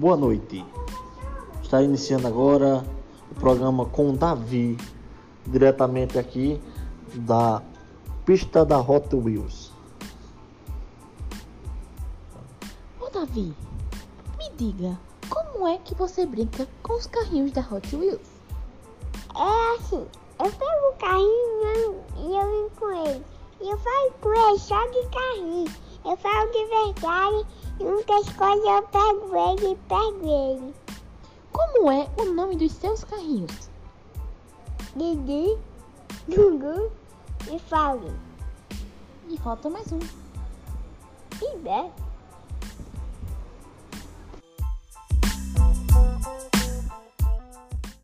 boa noite. Está iniciando agora o programa com Davi, diretamente aqui da pista da Hot Wheels. Ô Davi, me diga, como é que você brinca com os carrinhos da Hot Wheels? É assim, eu pego o carrinho e eu vim com ele. E eu falo com ele só de carrinho. Eu falo de verdade muitas coisas eu pego ele e pego ele. Como é o nome dos seus carrinhos? Didi, Gugu e Fausto. E falta mais um. E Beto.